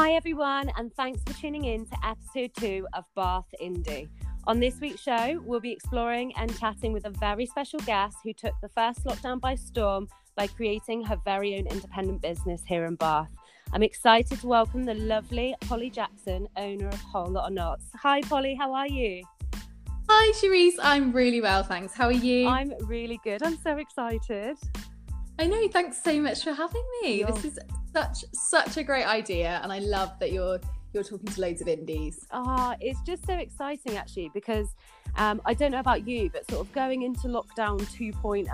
Hi, everyone, and thanks for tuning in to episode two of Bath Indie. On this week's show, we'll be exploring and chatting with a very special guest who took the first lockdown by storm by creating her very own independent business here in Bath. I'm excited to welcome the lovely Polly Jackson, owner of Whole Lot of Knots. Hi, Polly, how are you? Hi, Cherise. I'm really well, thanks. How are you? I'm really good. I'm so excited. I know. Thanks so much for having me. This is such such a great idea, and I love that you're you're talking to loads of indies. Ah, it's just so exciting actually because um, I don't know about you, but sort of going into lockdown 2.0,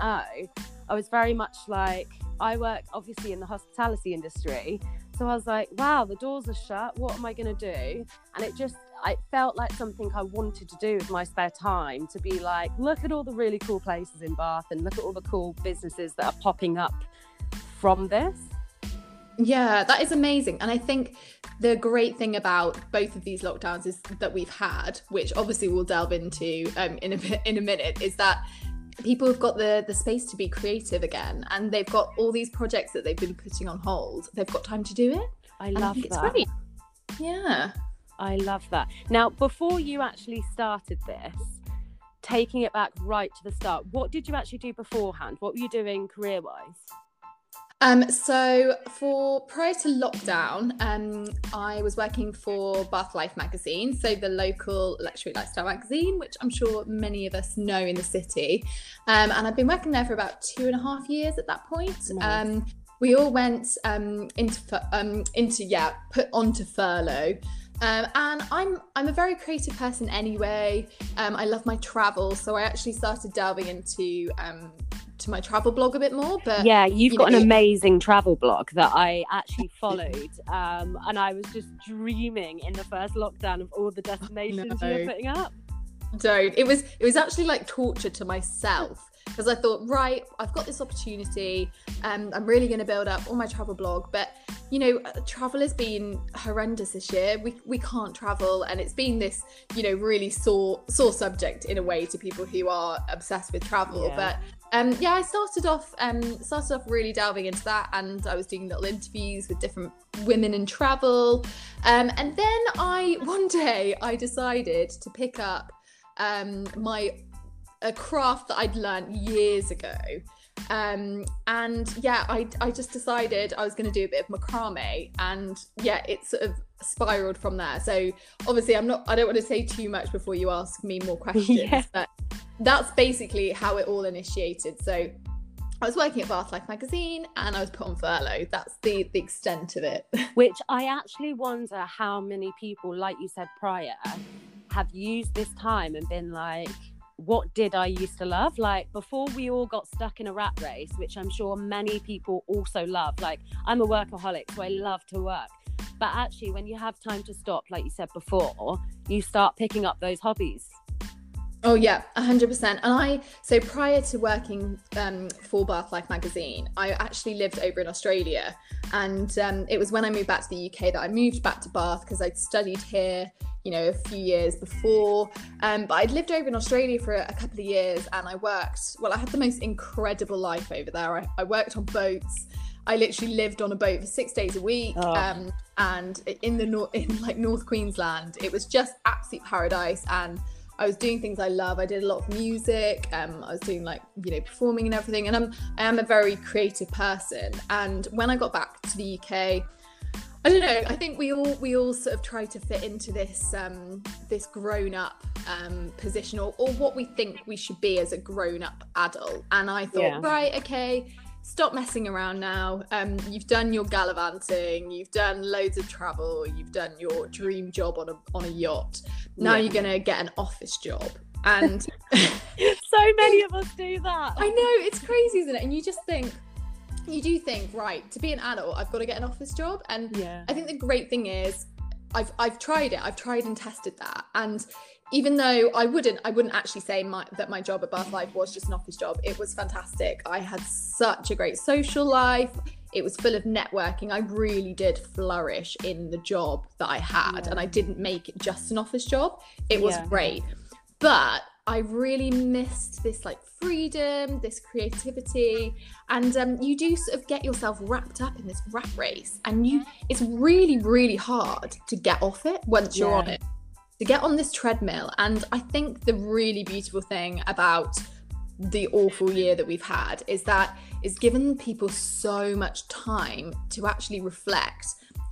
I was very much like I work obviously in the hospitality industry, so I was like, wow, the doors are shut. What am I going to do? And it just it felt like something I wanted to do with my spare time to be like, look at all the really cool places in Bath and look at all the cool businesses that are popping up from this. Yeah, that is amazing. And I think the great thing about both of these lockdowns is that we've had, which obviously we'll delve into um, in a in a minute, is that people have got the the space to be creative again, and they've got all these projects that they've been putting on hold. They've got time to do it. I love I that. Yeah. I love that. Now, before you actually started this, taking it back right to the start, what did you actually do beforehand? What were you doing career wise? Um, so for prior to lockdown, um, I was working for Bath Life magazine, so the local luxury lifestyle magazine, which I'm sure many of us know in the city. Um, and I've been working there for about two and a half years at that point. Nice. Um, we all went um, into um, into yeah put onto furlough. Um, and I'm I'm a very creative person anyway. Um, I love my travel, so I actually started delving into um, to my travel blog a bit more. But yeah, you've you got know- an amazing travel blog that I actually followed, um, and I was just dreaming in the first lockdown of all the destinations you were putting up. don't. It was it was actually like torture to myself because I thought, right, I've got this opportunity, and I'm really going to build up all my travel blog. But you know, uh, travel has been horrendous this year. We we can't travel, and it's been this you know really sore sore subject in a way to people who are obsessed with travel. Yeah. But um, yeah, I started off um, started off really delving into that, and I was doing little interviews with different women in travel. Um, and then I one day I decided to pick up um, my a craft that I'd learned years ago. Um, and yeah, I, I just decided I was going to do a bit of macrame, and yeah, it sort of spiraled from there. So obviously, I'm not. I don't want to say too much before you ask me more questions, Yeah. but that's basically how it all initiated. So I was working at Bath Life magazine, and I was put on furlough. That's the the extent of it. Which I actually wonder how many people, like you said prior, have used this time and been like, what did I used to love? Like before we all got stuck in a rat race, which I'm sure many people also love. Like I'm a workaholic, so I love to work. But actually, when you have time to stop, like you said before, you start picking up those hobbies. Oh yeah, hundred percent. And I so prior to working um, for Bath Life magazine, I actually lived over in Australia, and um, it was when I moved back to the UK that I moved back to Bath because I'd studied here, you know, a few years before. Um, but I'd lived over in Australia for a, a couple of years, and I worked. Well, I had the most incredible life over there. I, I worked on boats. I literally lived on a boat for six days a week. Oh. Um, and in the north, in like North Queensland, it was just absolute paradise. And I was doing things I love. I did a lot of music. Um, I was doing like you know performing and everything. And I'm I am a very creative person. And when I got back to the UK, I don't know. I think we all we all sort of try to fit into this um, this grown up um, position or, or what we think we should be as a grown up adult. And I thought, Yeah. right, okay, stop messing around now. Um, you've done your gallivanting, you've done loads of travel, you've done your dream job on a on a yacht. Now Yeah. you're gonna get an office job. And so many of us do that. I know it's crazy, isn't it? And you just think, you do think, right, to be an adult, I've got to get an office job. And Yeah. I think the great thing is, I've I've tried it. I've tried and tested that. And even though I wouldn't, I wouldn't actually say my, that my job at Bath Life was just an office job. It was fantastic. I had such a great social life. It was full of networking. I really did flourish in the job that I had, Yeah. and I didn't make it just an office job. It was Yeah. great. But I really missed this like freedom, this creativity, and um, you do sort of get yourself wrapped up in this rat race, and you it's really really hard to get off it once you're on it, to get on this treadmill. And I think the really beautiful thing about the awful year that we've had is that it's given people so much time to actually reflect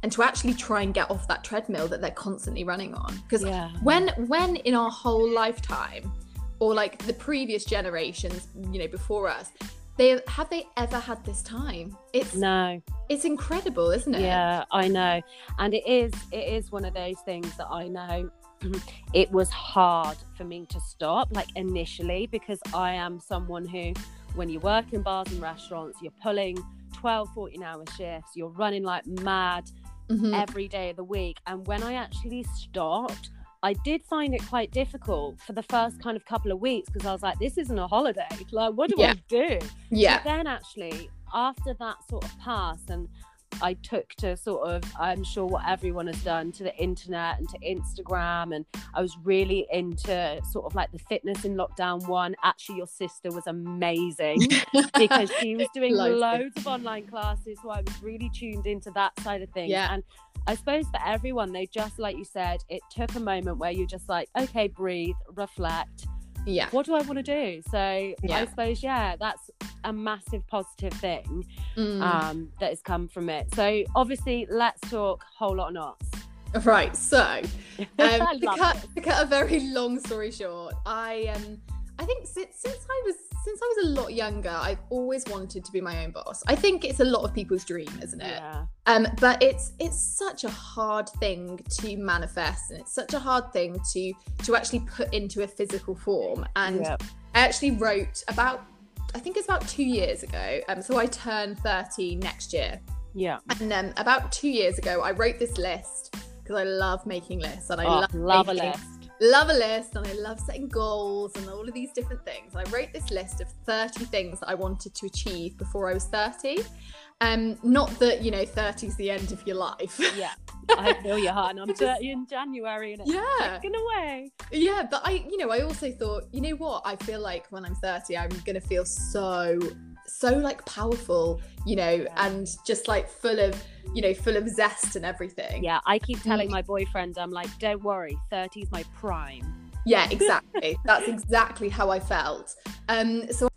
and to actually try and get off that treadmill that they're constantly running on because Yeah. when when in our whole lifetime or like the previous generations you know before us they have they ever had this time it's No. it's incredible isn't it Yeah, I know. And it is it is one of those things that I know it was hard for me to stop like initially because I am someone who when you work in bars and restaurants you're pulling 12 14 hour shifts you're running like mad Mhm. every day of the week and when I actually stopped I did find it quite difficult for the first kind of couple of weeks because I was like this isn't a holiday like what do Yeah. I do yeah but then actually, after that sort of passed, and I took to sort of, I'm sure what everyone has done to the internet and to Instagram, and I was really into sort of like the fitness in lockdown one. Actually, your sister was amazing because she was doing Loads. loads of online classes, so I was really tuned into that side of things. Yeah. And I suppose for everyone, they just like you said, it took a moment where you're just like, okay, breathe, reflect yeah what do I want to do? So I suppose, yeah, that's a massive positive thing Mm. um, that has come from it. So obviously, let's talk whole lot of knots. right so I um, to, cut, to cut a very long story short, I um I think since, since I was since I was a lot younger, I've always wanted to be my own boss. I think it's a lot of people's dream, isn't it? Yeah, Um, but it's it's such a hard thing to manifest, and it's such a hard thing to to actually put into a physical form. And yeah, I actually wrote about I think it's about two years ago. Um, so I turn thirty next year, yeah. and um, about two years ago, I wrote this list because I love making lists and I Oh, love love a making- list. Love a list and I love setting goals and all of these different things. I wrote this list of 30 things that I wanted to achieve before I was 30. Um, not that, you know, 30 is the end of your life. Yeah, I feel your heart, and I'm 30 in January, and it's yeah. ticking away. Yeah. But I, you know, I also thought, you know what? I feel like when I'm 30, I'm going to feel so, so like powerful, you know, Yeah. and just like full of, you know, full of zest and everything. Yeah, I keep telling Mm. my boyfriend, I'm like, don't worry, 30 is my prime. Yeah, exactly. That's exactly how I felt. Um, so,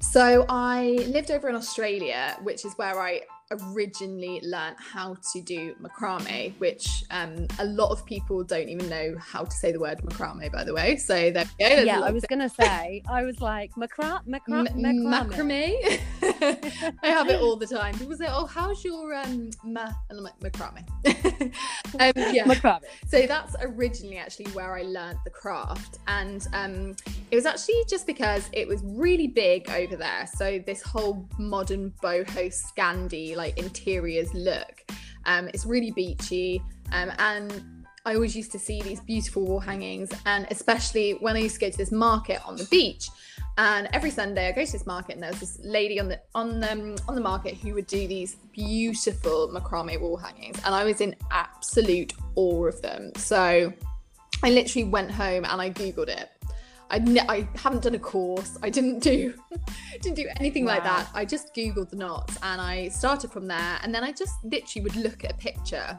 so I lived over in Australia, which is where I originally learnt how to do macrame, which um, a lot of people don't even know how to say the word macrame, by the way. So there we go. Yeah, I was gonna say, I was like, macra- macra- M- macrame. macrame. I have it all the time. People say, "Oh, how's your um ma?" And I'm like macrame. um, yeah. Macrame. So that's originally actually where I learnt the craft, and um, it was actually just because it was really big over there. So this whole modern boho Scandi like interiors look, um, it's really beachy, um, and I always used to see these beautiful wall hangings, and especially when I used to go to this market on the beach. And every Sunday I go to this market, and there was this lady on the on the um, on the market who would do these beautiful macrame wall hangings, and I was in absolute awe of them. So I literally went home and I googled it. I, ne- I haven't done a course. I didn't do didn't do anything like that. I just googled the knots and I started from there. And then I just literally would look at a picture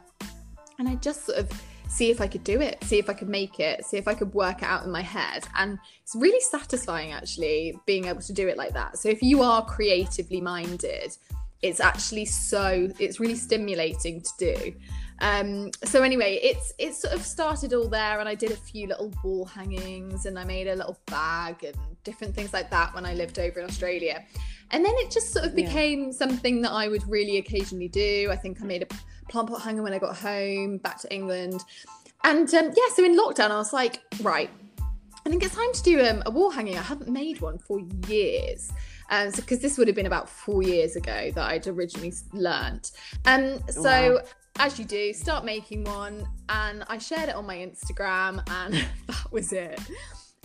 and I just sort of see if I could do it, see if I could make it, see if I could work it out in my head. And it's really satisfying actually being able to do it like that. So if you are creatively minded, it's actually so it's really stimulating to do. Um, so anyway, it's it sort of started all there, and I did a few little wall hangings, and I made a little bag and different things like that when I lived over in Australia. And then it just sort of Yeah. became something that I would really occasionally do. I think I made a plant pot hanger when I got home back to England. And um, yeah, so in lockdown, I was like, right, I think it's time to do um, a wall hanging. I haven't made one for years. Um, so because this would have been about four years ago that I'd originally learnt. Um, so Wow. as you do, start making one, and I shared it on my Instagram, and that was it.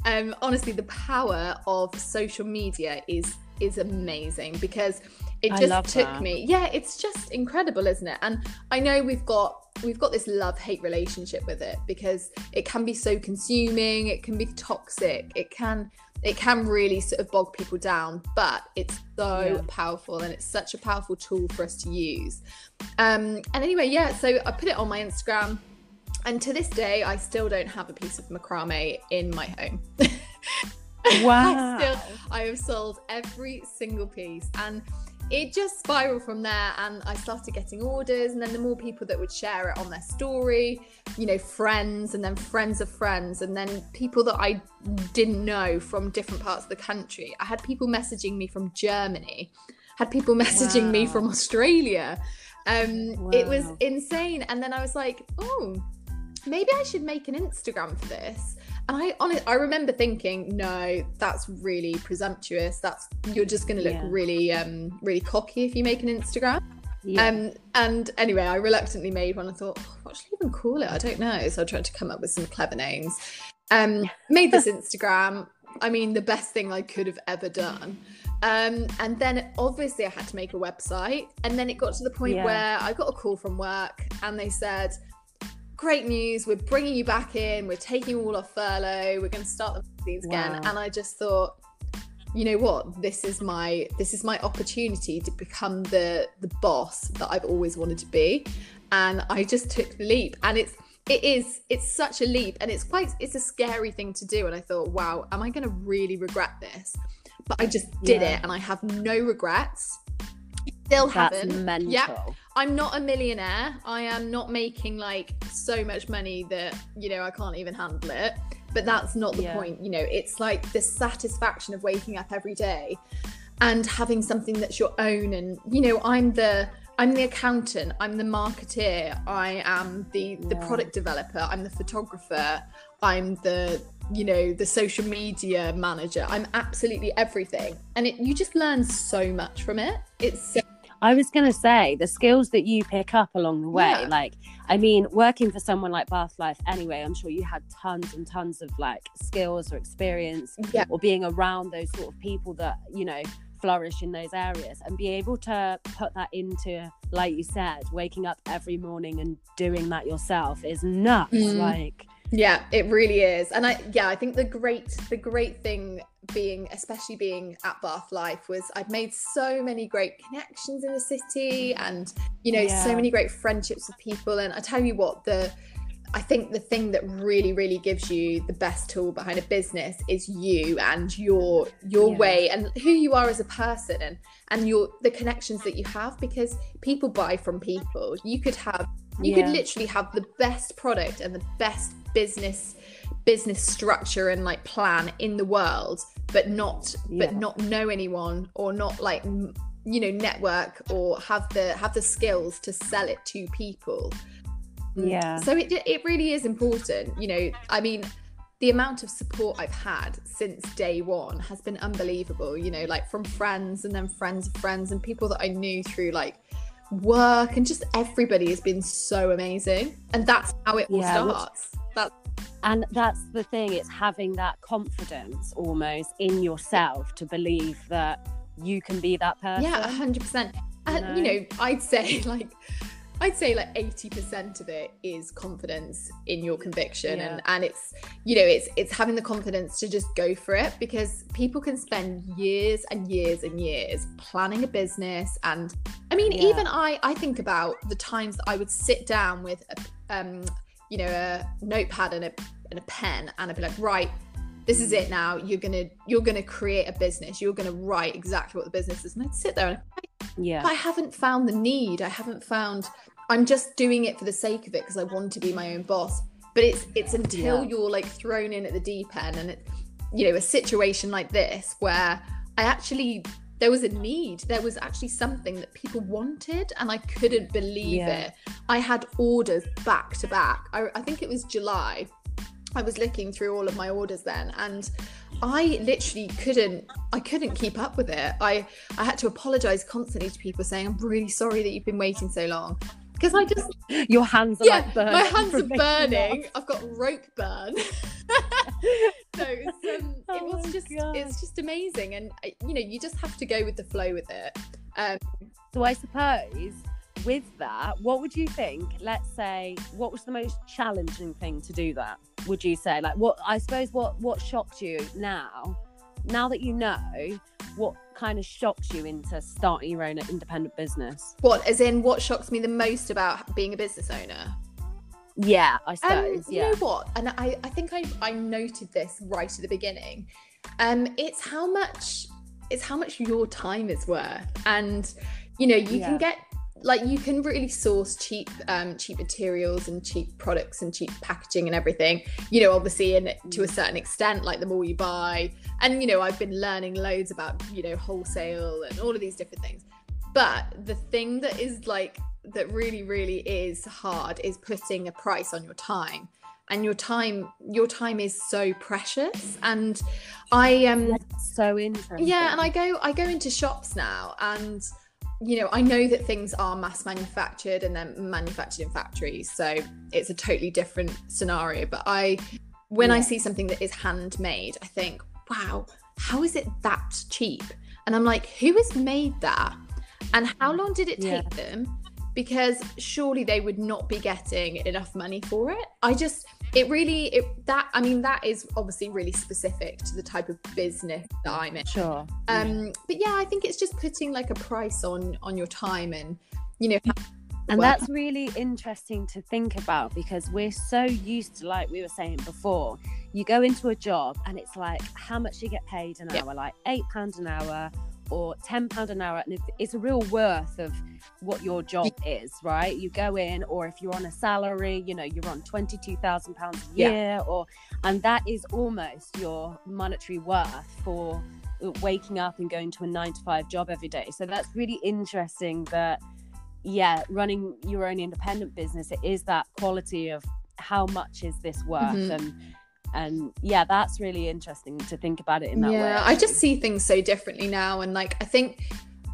Um, honestly, the power of social media is is amazing because it just took that. me. Yeah, it's just incredible, isn't it? And I know we've got we've got this love hate relationship with it because it can be so consuming it can be toxic it can it can really sort of bog people down but it's so yeah. powerful and it's such a powerful tool for us to use um and anyway yeah so i put it on my instagram and to this day i still don't have a piece of macrame in my home wow I, still, I have sold every single piece and it just spiraled from there and I started getting orders and then the more people that would share it on their story, you know, friends and then friends of friends and then people that I didn't know from different parts of the country. I had people messaging me from Germany, had people messaging wow. me from Australia. Um wow. it was insane and then I was like, "Oh, maybe I should make an Instagram for this." And I honestly, I remember thinking, no, that's really presumptuous. That's you're just going to look yeah. really, um, really cocky if you make an Instagram. Yeah. Um, and anyway, I reluctantly made one. I thought, oh, what should I even call it? I don't know. So I tried to come up with some clever names. Um, made this Instagram. I mean, the best thing I could have ever done. Um, and then obviously I had to make a website. And then it got to the point yeah. where I got a call from work and they said, great news. We're bringing you back in. We're taking all off furlough. We're going to start the magazines again. And I just thought, you know what? This is my this is my opportunity to become the the boss that I've always wanted to be. And I just took the leap. And it's it is it's such a leap and it's quite it's a scary thing to do and i thought wow am i going to really regret this but i just did yeah. it and i have no regrets still That's haven't mental. yeah I'm not a millionaire. I am not making like so much money that, you know, I can't even handle it. But that's not the yeah. point. You know, it's like the satisfaction of waking up every day and having something that's your own. And, you know, I'm the I'm the accountant, I'm the marketeer, I am the the yeah. product developer, I'm the photographer, I'm the you know the social media manager i'm absolutely everything and it you just learn so much from it it's so I was going to say the skills that you pick up along the way. Yeah. Like, I mean, working for someone like Bath Life anyway, I'm sure you had tons and tons of like skills or experience yeah. or being around those sort of people that, you know, flourish in those areas and be able to put that into, like you said, waking up every morning and doing that yourself is nuts. Mm. Like, yeah it really is and i yeah i think the great the great thing being especially being at bath life was i'd made so many great connections in the city and you know yeah. so many great friendships with people and i tell you what the I think the thing that really, really gives you the best tool behind a business is you and your your yeah. way and who you are as a person and and your the connections that you have because people buy from people. You could have you yeah. could literally have the best product and the best business business structure and like plan in the world but not yeah. but not know anyone or not like you know network or have the have the skills to sell it to people yeah so it it really is important you know i mean the amount of support I've had since day one has been unbelievable, you know, like from friends and then friends of friends and people that I knew through like work and just everybody has been so amazing. And that's how it all yeah, starts. That's and that's the thing, it's having that confidence almost in yourself to believe that you can be that person. Yeah, hundred percent. And you know, I'd say like I'd say like 80% of it is confidence in your conviction yeah. and and it's you know it's it's having the confidence to just go for it because people can spend years and years and years planning a business and I mean yeah. even I I think about the times that I would sit down with a, um you know a notepad and a and a pen and I'd be like right this is it now. You're gonna you're gonna create a business. You're gonna write exactly what the business is. And I'd sit there and I, yeah. I haven't found the need. I haven't found I'm just doing it for the sake of it because I want to be my own boss. But it's it's until yeah. you're like thrown in at the deep end and it you know, a situation like this where I actually there was a need. There was actually something that people wanted and I couldn't believe yeah. it. I had orders back to back. I, I think it was July. I was looking through all of my orders then and I literally couldn't I couldn't keep up with it. I I had to apologize constantly to people saying I'm really sorry that you've been waiting so long because I just your hands are yeah, like burning. My hands are burning. I've got rope burn. so it's, um, oh it was just God. it's just amazing, and uh, you know you just have to go with the flow with it. Um, so I suppose with that, what would you think? Let's say, what was the most challenging thing to do that? Would you say, like, what? I suppose what what shocked you now, now that you know, what kind of shocked you into starting your own independent business? What, as in, what shocks me the most about being a business owner? Yeah, I Um, suppose. you yeah. know what? And I, I think I, I noted this right at the beginning. Um, it's how much it's how much your time is worth, and you know you Yeah. can get like you can really source cheap um cheap materials and cheap products and cheap packaging and everything you know obviously and to a Mm. certain extent like the more you buy and you know i've been learning loads about you know wholesale and all of these different things but the thing that is like that really really is hard is putting a price on your time and your time your time is so precious and i um so interesting. yeah and i go i go into shops now and you know i know that things are mass manufactured and they're manufactured in factories so it's a totally different scenario. But i when i see something that is handmade i think wow how is it that cheap? And i'm like who has made that? And how long did it Yeah. take them? Because surely they would not be getting enough money for it. I just it really it that i mean that is obviously really specific to the type of business that i'm in Sure. um but yeah i think it's just putting like a price on on your time and you know And Well- that's really interesting to think about because we're so used to, like we were saying before, you go into a job and it's like how much you get paid an Yeah. hour, like eight pounds an hour or ten pound an hour, and it's, it's a real worth of what your job is, right? You go in, or if you're on a salary, you know you're on twenty two thousand pounds a Yeah. year, or and that is almost your monetary worth for waking up and going to a nine to five job every day. So that's really interesting that yeah, running your own independent business, it is that quality of how much is this worth Mhm. and and yeah, that's really interesting to think about it in that way. yeah i just see things so differently now and like i think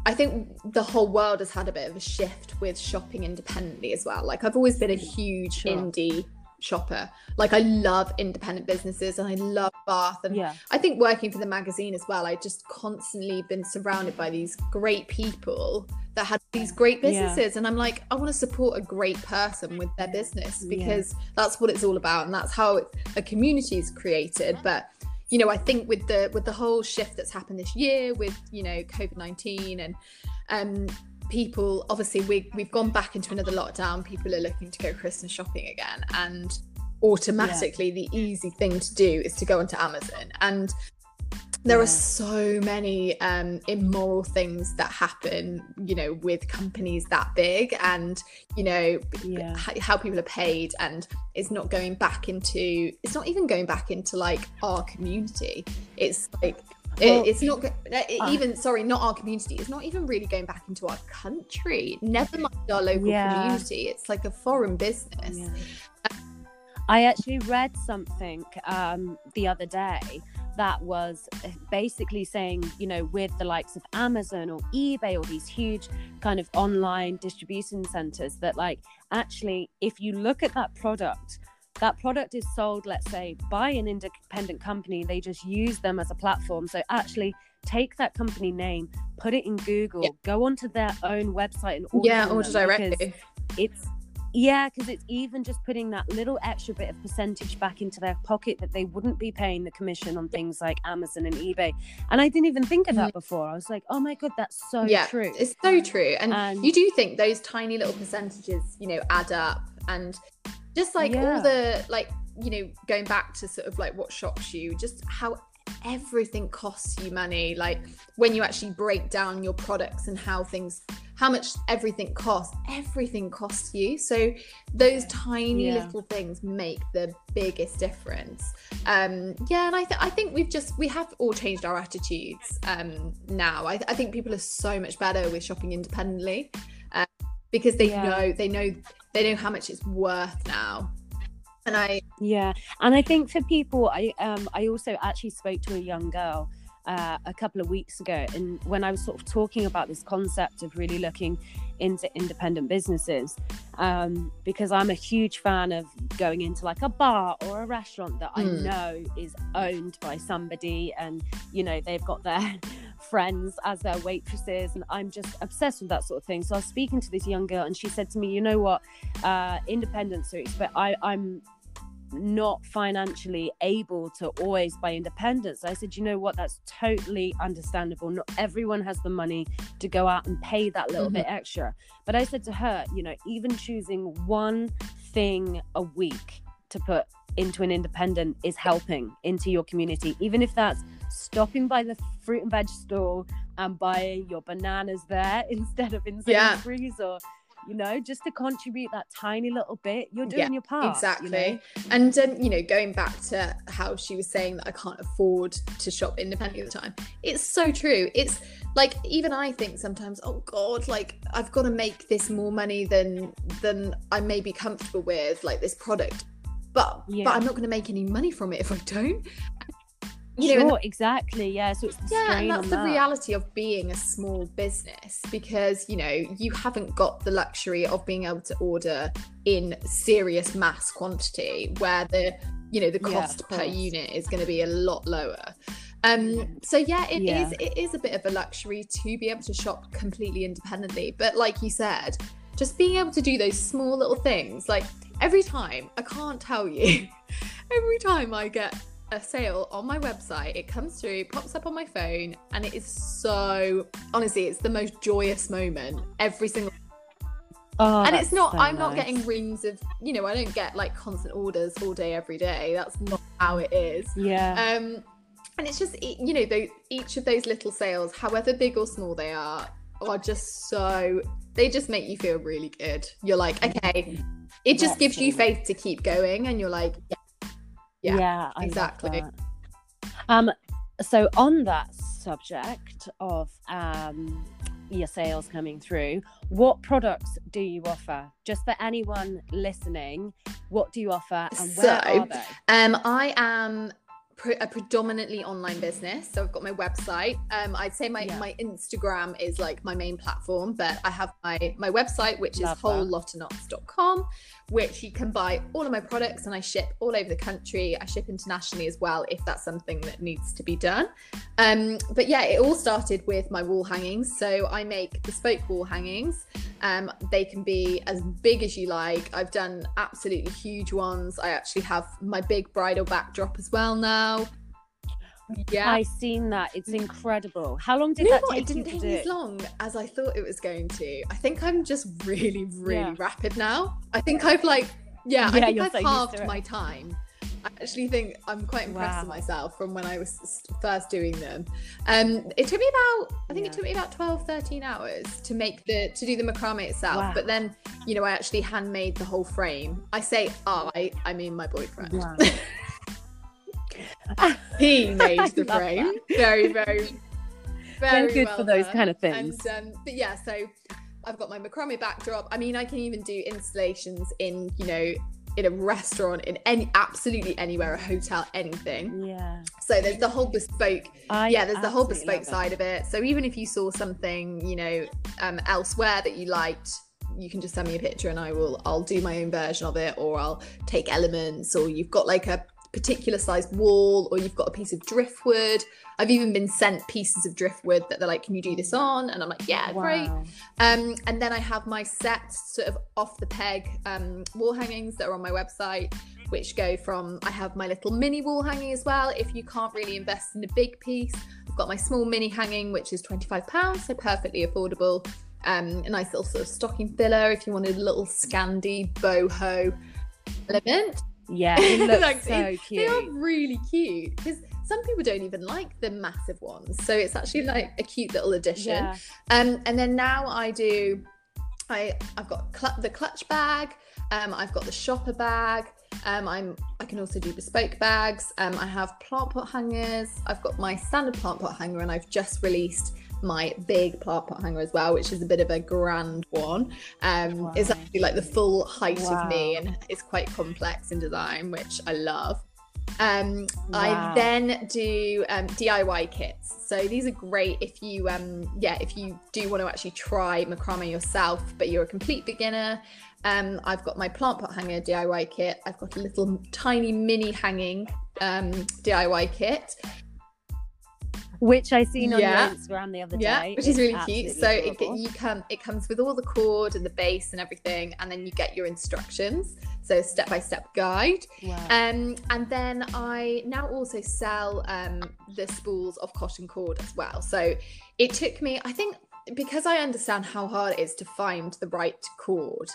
i think the whole world has had a bit of a shift with shopping independently as well like i've always been a huge Sure. indie shopper like i love independent businesses and i love bath and yeah, I think working for the magazine as well, I just constantly been surrounded by these great people that had these great Yeah. businesses. And I'm like, I want to support a great person with their business Yeah. because that's what it's all about. And that's how it, a community is created. But you know, I think with the with the whole shift that's happened this year with, you know, COVID-19 and um people obviously we we've gone back into another lockdown. People are looking to go Christmas shopping again. And automatically the easy thing to do is to go onto Amazon and there Yeah. are so many um, immoral things that happen, you know, with companies that big, and you know yeah, h- how people are paid, and it's not going back into. It's not even going back into like our community. It's like. it- Well, it's not it- uh, even sorry not our community it's not even really going back into our country never mind our local Yeah. community it's like a foreign business. I actually read something um, the other day that was uh, basically saying, you know, with the likes of Amazon or eBay or these huge kind of online distribution centers, that like actually, if you look at that product, that product is sold, let's say, by an independent company. They just use them as a platform. So actually, take that company name, put it in Google, Yeah. go onto their own website and order yeah order directly it's yeah because it's even just putting that little extra bit of percentage back into their pocket that they wouldn't be paying the commission on things like amazon and ebay. And i didn't even think of that mm. before. I was like oh my god that's so yeah true. it's so um, true. And And- you do think those tiny little percentages you know add up. And just like Yeah. all the like you know going back to sort of like what shocks you just how everything costs you money like when you actually break down your products and how things how much everything costs everything costs you. So those tiny Yeah. little things make the biggest difference. Um yeah and i th- i think we've just we have all changed our attitudes um now. I, I think people are so much better with shopping independently uh, because they Yeah. know they know they know how much it's worth now and i Yeah, and I think for people, I um I also actually spoke to a young girl uh, a couple of weeks ago, and when I was sort of talking about this concept of really looking into independent businesses, um, because I'm a huge fan of going into like a bar or a restaurant that I Mm. know is owned by somebody, and you know they've got their friends as their waitresses and i'm just obsessed with that sort of thing so i was speaking to this young girl and she said to me you know what uh independent suits but i i'm not financially able to always buy independence. I said, you know what, that's totally understandable. Not everyone has the money to go out and pay that little mm-hmm. bit extra. But I said to her, you know, even choosing one thing a week to put into an independent is helping into your community, even if that's stopping by the fruit and veg store and buying your bananas there instead of in Sainsbury's yeah. or you know, just to contribute that tiny little bit, you're doing yeah, your part. Exactly. You know? And, um, you know, going back to how she was saying that I can't afford to shop independently all the time, it's so true. It's like, even I think sometimes, oh God, like I've got to make this more money than, than I may be comfortable with, like this product. But, yeah. but I'm not going to make any money from it if I don't you know, sure, exactly. Yeah. So it's yeah, and that's the that. reality of being a small business because you know you haven't got the luxury of being able to order in serious mass quantity where the you know the cost yeah, per unit is going to be a lot lower. Um, so yeah, it yeah. is. It is a bit of a luxury to be able to shop completely independently. But like you said, just being able to do those small little things, like every time, I can't tell you, every time I get a sale on my website. It comes through, pops up on my phone, and it is so honestly, it's the most joyous moment every single. Oh, and it's not. So I'm nice. not getting rings of. You know, I don't get like constant orders all day every day. That's not how it is. Yeah. Um, and it's just you know, those, each of those little sales, however big or small they are, are just so. They just make you feel really good. You're like, okay, it just That's gives so you faith to keep going, and you're like, yeah, yeah, yeah exactly. Um, so on that subject of um, your sales coming through, what products do you offer? Just for anyone listening, what do you offer and where so, are they? Um, I am a predominantly online business. So I've got my website. Um, I'd say my, yeah. my Instagram is like my main platform, but I have my my website, which Love is wholelotofknots.com, which you can buy all of my products and I ship all over the country. I ship internationally as well if that's something that needs to be done. Um, but yeah, it all started with my wall hangings. So I make bespoke wall hangings. Um, they can be as big as you like. I've done absolutely huge ones. I actually have my big bridal backdrop as well now. Yeah, I seen that. It's incredible. How long did you know that what? take? It didn't take as long as I thought it was going to. I think I'm just really, really yeah. rapid now. I think I've like, yeah, yeah I think I've so halved my time. I actually think I'm quite impressed wow. with myself from when I was first doing them. Um, it took me about, I think yeah. it took me about 12, 13 hours to make the, to do the macrame itself. Wow. But then, you know, I actually handmade the whole frame. I say I, I mean my boyfriend. Wow. he made the frame. That. Very, very, very good well for those kind of things. And, um, but yeah, so I've got my macrame backdrop. I mean, I can even do installations in, you know, in a restaurant, in any absolutely anywhere, a hotel, anything. Yeah. So there's the whole bespoke. I yeah, there's the whole bespoke side of it. So even if you saw something, you know, um, elsewhere that you liked, you can just send me a picture and I will I'll do my own version of it, or I'll take elements, or you've got like a particular sized wall or you've got a piece of driftwood. I've even been sent pieces of driftwood that they're like, can you do this on? And I'm like, yeah, wow. great. Um, and then I have my set sort of off the peg um, wall hangings that are on my website, which go from I have my little mini wall hanging as well. If you can't really invest in a big piece, I've got my small mini hanging, which is £25, so perfectly affordable. Um, a nice little sort of stocking filler if you wanted a little Scandi boho element. Yeah, it looks like, so cute. They are really cute because some people don't even like the massive ones. So it's actually like a cute little addition. Yeah. Um, and then now I do, I I've got cl- the clutch bag. Um, I've got the shopper bag. Um, I'm I can also do bespoke bags. Um, I have plant pot hangers. I've got my standard plant pot hanger, and I've just released my big plant pot hanger as well, which is a bit of a grand one. Um, wow. It's actually like the full height wow. of me and it's quite complex in design, which I love. Um, wow. I then do um, DIY kits. So these are great if you, um, yeah, if you do want to actually try macrame yourself, but you're a complete beginner. Um, I've got my plant pot hanger DIY kit. I've got a little tiny mini hanging um, DIY kit. Which I seen on Yeah. your Instagram the other yeah day. which is really cute so it, you come it comes with all the cord and the base and everything and then you get your instructions so step by step guide Wow. um and then i now also sell um the spools of cotton cord as well so it took me i think because i understand how hard it is to find the right cord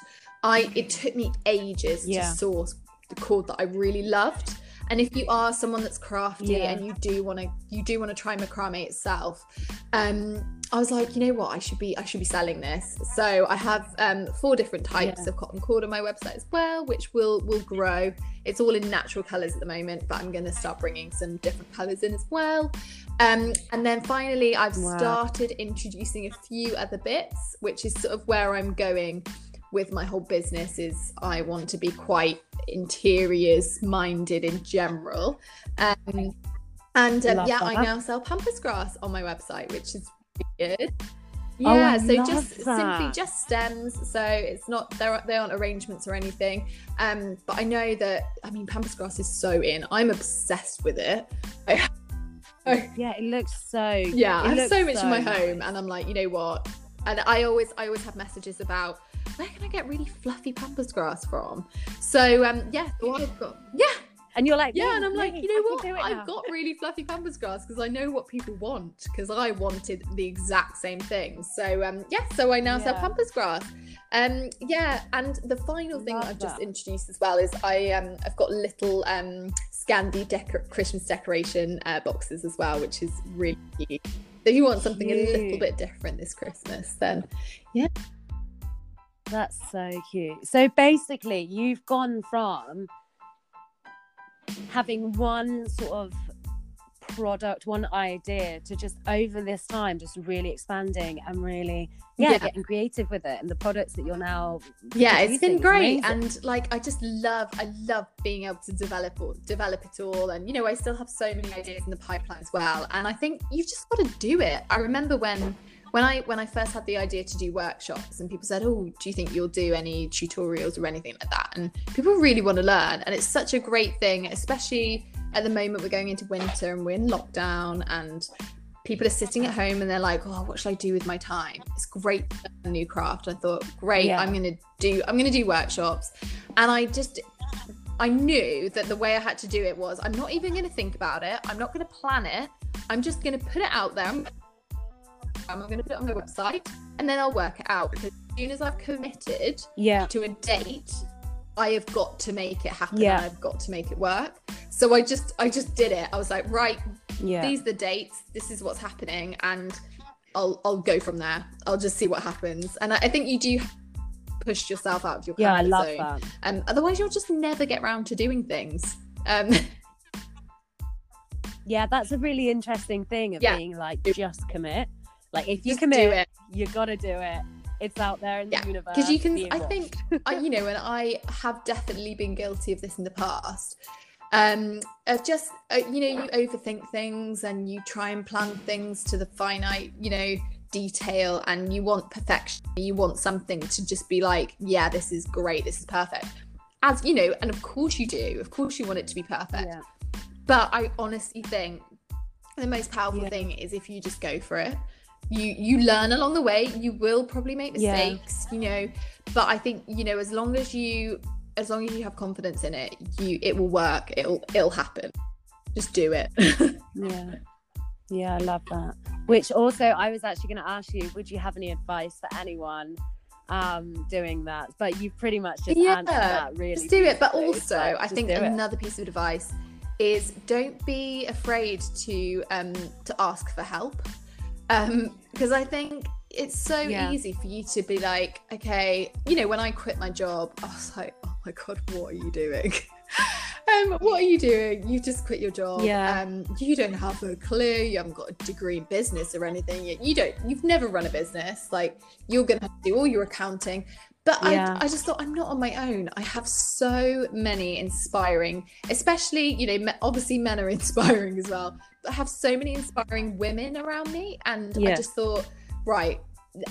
i it took me ages Yeah. to source the cord that i really loved and if you are someone that's crafty Yeah. and you do want to you do want to try macrame itself um i was like you know what i should be i should be selling this so i have um four different types Yeah. of cotton cord on my website as well which will will grow it's all in natural colors at the moment but i'm going to start bringing some different colors in as well um and then finally i've Wow. started introducing a few other bits which is sort of where i'm going with my whole business is i want to be quite interiors minded in general. Um, and um, yeah i now sell pampas grass on my website which is good Oh, yeah so love just simply just stems so it's not there they aren't arrangements or anything. Um but i know that i mean pampas grass is so in. I'm obsessed with it. Yeah, it looks so. yeah i have so much in my nice. home and i'm like you know what? And i always i always have messages about where can i get really fluffy pampas grass from? So um yeah. Got yeah. And you're like, yeah "Mm, and i'm like you know what? i've got really fluffy pampas grass because i know what people want because i wanted the exact same thing. So um yeah so i now sell pampas grass. Um yeah and the final thing Love i've just introduced as well is i um i've got little um scandi decor- christmas decoration uh, boxes as well which is really cute. So if you want something a little bit different this christmas then That's so cute. So basically, you've gone from having one sort of product, one idea to just over this time, just really expanding and really, yeah, Yeah. getting creative with it. And the products that you're now, yeah it's been great and like i just love i love being able to develop or develop it all and you know i still have so many ideas in the pipeline as well and i think you've just got to do it i remember when when i when i first had the idea to do workshops and people said oh do you think you'll do any tutorials or anything like that and people really want to learn and it's such a great thing especially at the moment we're going into winter and we're in lockdown and people are sitting at home and they're like, oh, what should I do with my time? It's great to learn a new craft. I thought, great, Yeah. I'm gonna do I'm gonna do workshops. And I just I knew that the way I had to do it was I'm not even gonna think about it, I'm not gonna plan it, I'm just gonna put it out there. I'm I'm gonna put it on my website and then I'll work it out because as soon as I've committed yeah, to a date, I have got to make it happen. Yeah. I've got to make it work. So I just I just did it. I was like, right, yeah. these are the dates this is what's happening and i'll i'll go from there i'll just see what happens and i, I think you do push yourself out of your yeah, I comfort love zone that. um otherwise you'll just never get round to doing things um Yeah, that's a really interesting thing of Yeah. being like, just commit. Like, if you just commit, do it you gotta do it. It's out there in Yeah, the universe. because you can i think I, you know and i have definitely been guilty of this in the past um of just uh, you know you overthink things and you try and plan things to the finite you know detail and you want perfection you want something to just be like yeah this is great this is perfect as you know and of course you do of course you want it to be perfect Yeah. but i honestly think the most powerful Yeah. thing is if you just go for it you you learn along the way you will probably make Yeah. mistakes you know but i think you know as long as you as long as you have confidence in it you it will work it'll it'll happen just do it Yeah. Yeah, I love that. Which also, I was actually going to ask you, would you have any advice for anyone um doing that? But you've pretty much just Yeah, answered that really. just do it but also like, i think another piece of advice is don't be afraid to um to ask for help um because i think it's so Yeah. easy for you to be like okay you know when i quit my job i was like oh my god what are you doing? Um what are you doing? You just quit your job. Yeah. um you don't have a clue. You haven't got a degree in business or anything you, you don't you've never run a business. Like you're gonna have to do all your accounting but Yeah. I, I just thought i'm not on my own. I have so many inspiring especially you know obviously men are inspiring as well but i have so many inspiring women around me. And i just thought right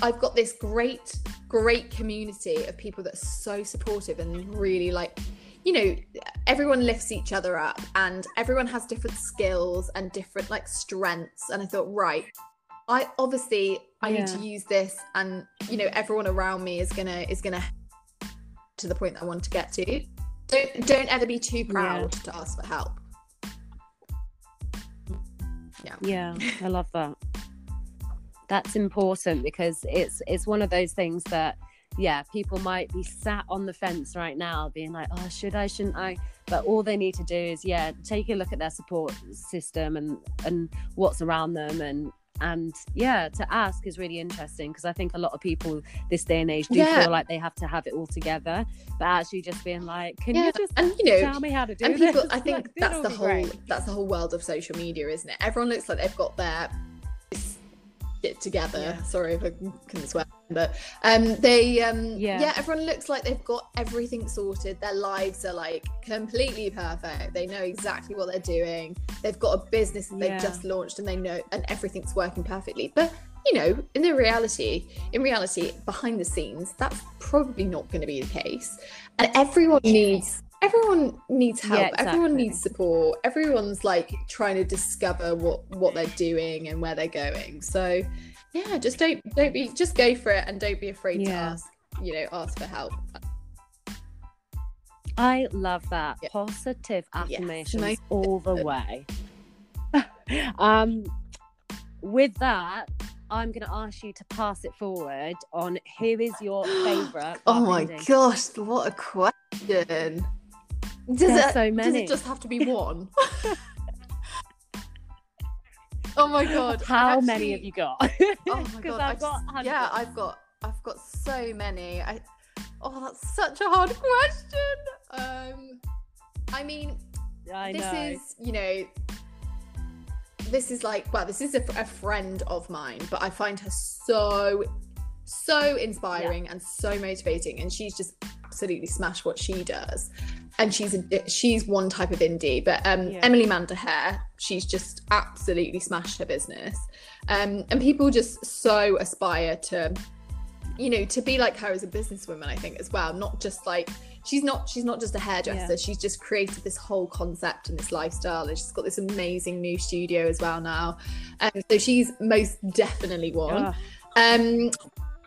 i've got this great great community of people that are so supportive and really like you know everyone lifts each other up and everyone has different skills and different like strengths. And i thought right i obviously i Yeah. need to use this and you know everyone around me is gonna is gonna to the point that i want to get to don't don't ever be too proud to ask for help Yeah. Yeah, I love that. That's important because it's it's one of those things that yeah, people might be sat on the fence right now being like, "Oh, should I, shouldn't I?" But all they need to do is yeah, take a look at their support system and and what's around them and and yeah, to ask is really interesting because I think a lot of people this day and age do Yeah. feel like they have to have it all together, but actually just being like, "Can yeah you just and you know tell me how to do and this?" people i think Like, that's the whole great. that's the whole world of social media isn't it everyone looks like they've got their shit together Yeah. sorry if i can swear but um they um Yeah. yeah. everyone looks like they've got everything sorted their lives are like completely perfect they know exactly what they're doing they've got a business that Yeah. they've just launched and they know and everything's working perfectly but you know in the reality in reality behind the scenes that's probably not going to be the case and everyone needs everyone needs help Yeah, everyone needs support everyone's like trying to discover what what they're doing and where they're going so yeah just don't don't be just go for it and don't be afraid to ask you know ask for help I love that. Yeah. Positive Yes, affirmations most all the way. um, with that, I'm going to ask you to pass it forward on who is your favourite. oh my gosh what a question does There's it, so does it just have to be one oh my god How many have you got? Oh my god! I've got s- yeah. I've got I've got so many. I oh, that's such a hard question. Um, I mean, I this know. is you know, this is like well, this is a, a friend of mine, but I find her so so inspiring and so motivating, and she's just absolutely smashed what she does. And she's a she's one type of indie, but um, Yeah. Emily Manderhair, she's just absolutely smashed her business. Um, and people just so aspire to, you know, to be like her as a businesswoman. I think as well, not just like she's not she's not just a hairdresser. Yeah. She's just created this whole concept and this lifestyle, and she's got this amazing new studio as well now. And so she's most definitely one. Ugh, Um,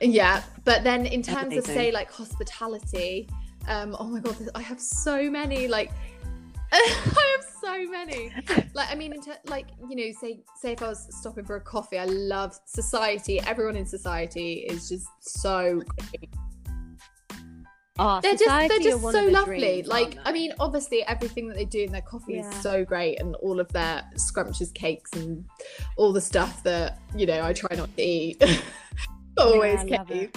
yeah, but then in terms of say like hospitality, um, oh my god, I have so many like. I have so many. Like, I mean, in ter- like you know, say say if I was stopping for a coffee, I love society. Everyone in society is just so. oh, They're just they're just so the lovely. dreams, like, I mean, obviously everything that they do in their coffee Yeah. is so great, and all of their scrumptious cakes and all the stuff that you know I try not to eat. always I love cake. it.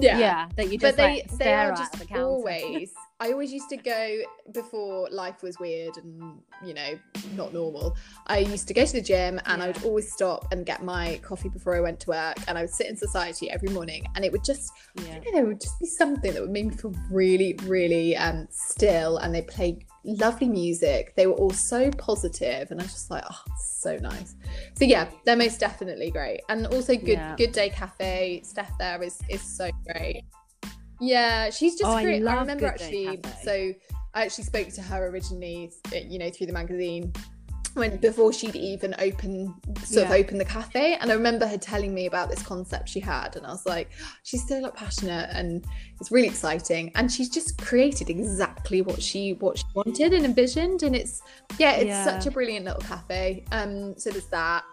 Yeah. yeah, that you just but they like, they are just the always i always used to go before life was weird and you know not normal. I used to go to the gym and i would always stop and get my coffee before i went to work and i would sit in society every morning and it would just Yeah. Know, there would just be something that would make me feel really really um still and they played lovely music. They were all so positive and i was just like oh so nice. So yeah they're most definitely great. And also good Yeah. good day cafe steph there is is so great yeah she's just Oh, I great i, love remember actually so i actually spoke to her originally uh, you know through the magazine when before she'd even open sort of Yeah. open the cafe and i remember her telling me about this concept she had and i was like she's so like passionate and it's really exciting and she's just created exactly what she what she wanted and envisioned and it's yeah it's Yeah. such a brilliant little cafe um so there's that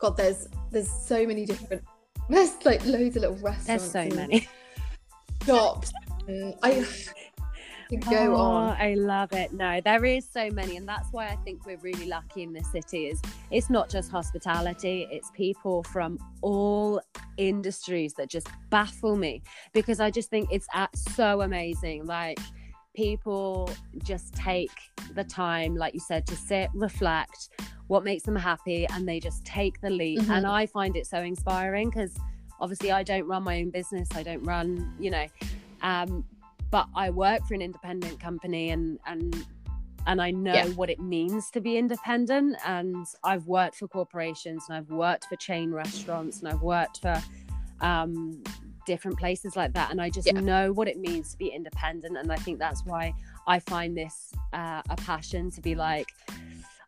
god there's there's so many different there's like loads of little restaurants There's so many. Shops i go oh, on I love it. No, there is so many, and that's why I think we're really lucky in this city. Is it's not just hospitality; it's people from all industries that just baffle me because I just think it's at so amazing. Like people just take the time, like you said, to sit, reflect, what makes them happy, and they just take the leap. Mhm. And I find it so inspiring because obviously I don't run my own business. I don't run, you know. Um, but I work for an independent company and and and I know Yeah. what it means to be independent and I've worked for corporations and I've worked for chain restaurants and I've worked for um different places like that and i just Yeah. know what it means to be independent and i think that's why i find this uh, a passion to be like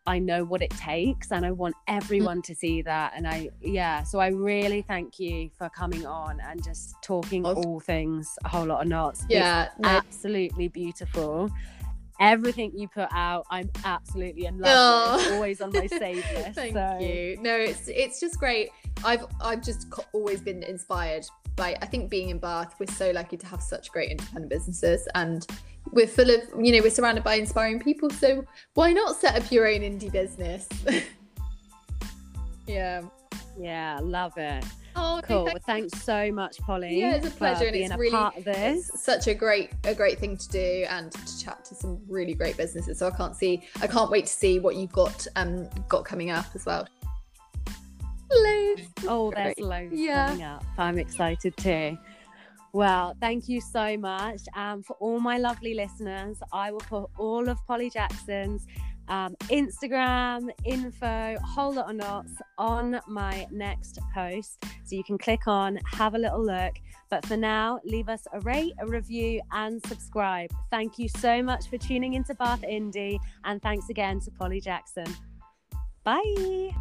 i know what it takes and i want mm. everyone to see that and i yeah so i really thank you for coming on and just talking Of- all things a whole lot of knots Yeah, no, absolutely beautiful everything you put out i'm absolutely in love with Oh. always on my save list Thank so you. No, it's it's just great. I've I've just always been inspired by. I think being in Bath, we're so lucky to have such great independent businesses, and we're full of you know we're surrounded by inspiring people. So why not set up your own indie business? yeah. yeah love it Oh, Cool. thank- Well, thanks so much, Polly. Yeah, it's a pleasure, and being it's a really- part of this. It's such a great a great thing to do and to chat to some really great businesses. So I can't see I can't wait to see what you've got um got coming up as well. Loads. Oh, there's Great. loads Yeah. coming up. I'm excited too. Well, thank you so much. Um, for all my lovely listeners, I will put all of Polly Jackson's um, Instagram info, whole lot of knots on my next post. So you can click on, have a little look. But for now, leave us a rate, a review, and subscribe. Thank you so much for tuning into Bath Indie. And thanks again to Polly Jackson. Bye.